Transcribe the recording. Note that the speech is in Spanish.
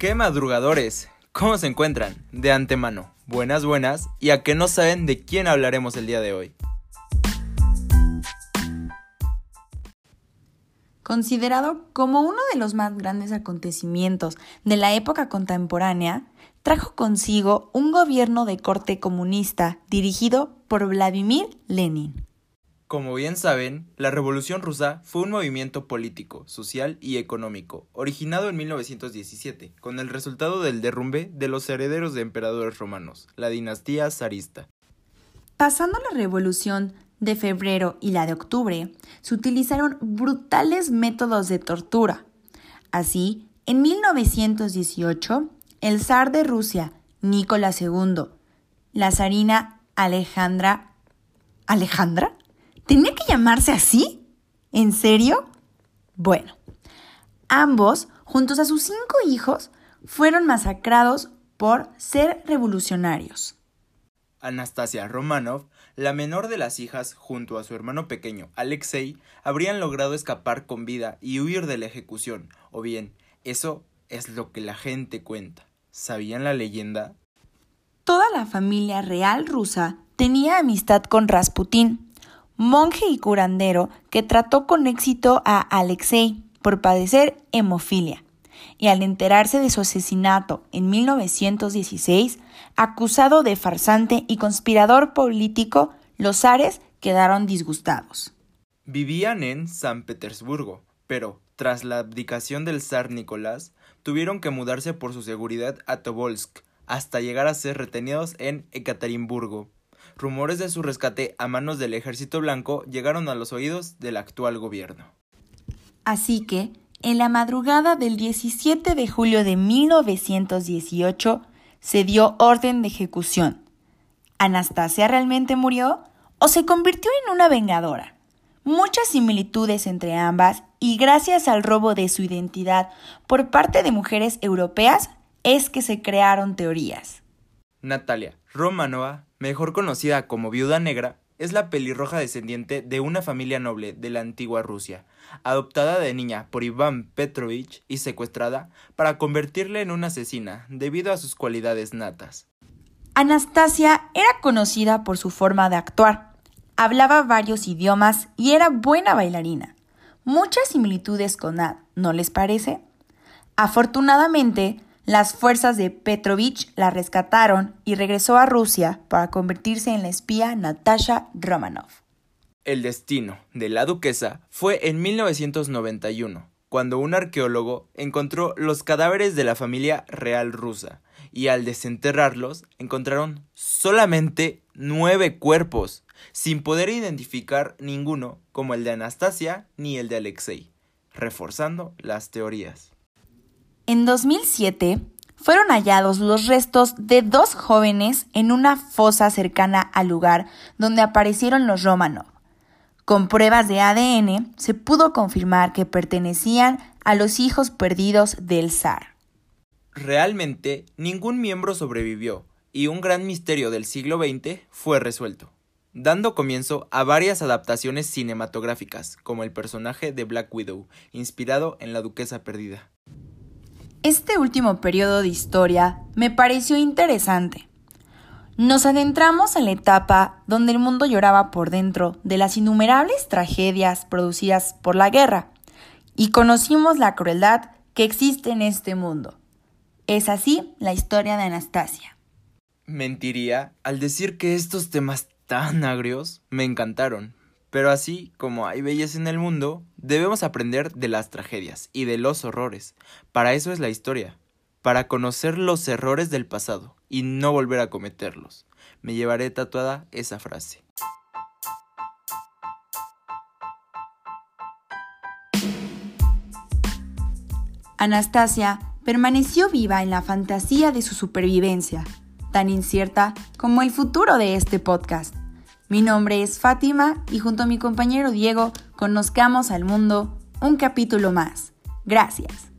¡Qué madrugadores! ¿Cómo se encuentran? De antemano, buenas buenas y a que no saben de quién hablaremos el día de hoy. Considerado como uno de los más grandes acontecimientos de la época contemporánea, trajo consigo un gobierno de corte comunista dirigido por Vladimir Lenin. Como bien saben, la Revolución Rusa fue un movimiento político, social y económico, originado en 1917, con el resultado del derrumbe de los herederos de emperadores romanos, la dinastía zarista. Pasando la Revolución de febrero y la de octubre, se utilizaron brutales métodos de tortura. Así, en 1918, el zar de Rusia, Nicolás II, la zarina Alejandra... ¿Alejandra? ¿Tenía que llamarse así? ¿En serio? Bueno, ambos, juntos a sus cinco hijos, fueron masacrados por ser revolucionarios. Anastasia Romanov, la menor de las hijas, junto a su hermano pequeño Alexei, habrían logrado escapar con vida y huir de la ejecución, o bien, eso es lo que la gente cuenta. ¿Sabían la leyenda? Toda la familia real rusa tenía amistad con Rasputín, monje y curandero que trató con éxito a Alexei por padecer hemofilia, y al enterarse de su asesinato en 1916, acusado de farsante y conspirador político, los zares quedaron disgustados. Vivían en San Petersburgo, pero, tras la abdicación del zar Nicolás, tuvieron que mudarse por su seguridad a Tobolsk, hasta llegar a ser retenidos en Ekaterimburgo rumores de su rescate a manos del ejército blanco llegaron a los oídos del actual gobierno. Así que, en la madrugada del 17 de julio de 1918, se dio orden de ejecución. ¿Anastasia realmente murió o se convirtió en una vengadora? Muchas similitudes entre ambas y gracias al robo de su identidad por parte de mujeres europeas es que se crearon teorías. Natalia Romanova mejor conocida como Viuda Negra, es la pelirroja descendiente de una familia noble de la antigua Rusia, adoptada de niña por Iván Petrovich y secuestrada para convertirla en una asesina debido a sus cualidades natas. Anastasia era conocida por su forma de actuar. Hablaba varios idiomas y era buena bailarina. Muchas similitudes con Nad, ¿no les parece? Afortunadamente, las fuerzas de Petrovich la rescataron y regresó a Rusia para convertirse en la espía Natasha Romanov. El destino de la duquesa fue en 1991, cuando un arqueólogo encontró los cadáveres de la familia real rusa y al desenterrarlos encontraron solamente nueve cuerpos, sin poder identificar ninguno como el de Anastasia ni el de Alexei, reforzando las teorías. En 2007 fueron hallados los restos de dos jóvenes en una fosa cercana al lugar donde aparecieron los Romanov. Con pruebas de ADN se pudo confirmar que pertenecían a los hijos perdidos del zar. Realmente ningún miembro sobrevivió y un gran misterio del siglo XX fue resuelto, dando comienzo a varias adaptaciones cinematográficas, como el personaje de Black Widow, inspirado en la Duquesa Perdida. Este último periodo de historia me pareció interesante. Nos adentramos en la etapa donde el mundo lloraba por dentro de las innumerables tragedias producidas por la guerra y conocimos la crueldad que existe en este mundo. Es así la historia de Anastasia. Mentiría al decir que estos temas tan agrios me encantaron, pero así como hay belleza en el mundo, debemos aprender de las tragedias y de los horrores. Para eso es la historia, para conocer los errores del pasado y no volver a cometerlos. Me llevaré tatuada esa frase. Anastasia permaneció viva en la fantasía de su supervivencia, tan incierta como el futuro de este podcast. Mi nombre es Fátima y junto a mi compañero Diego conozcamos al mundo un capítulo más. Gracias.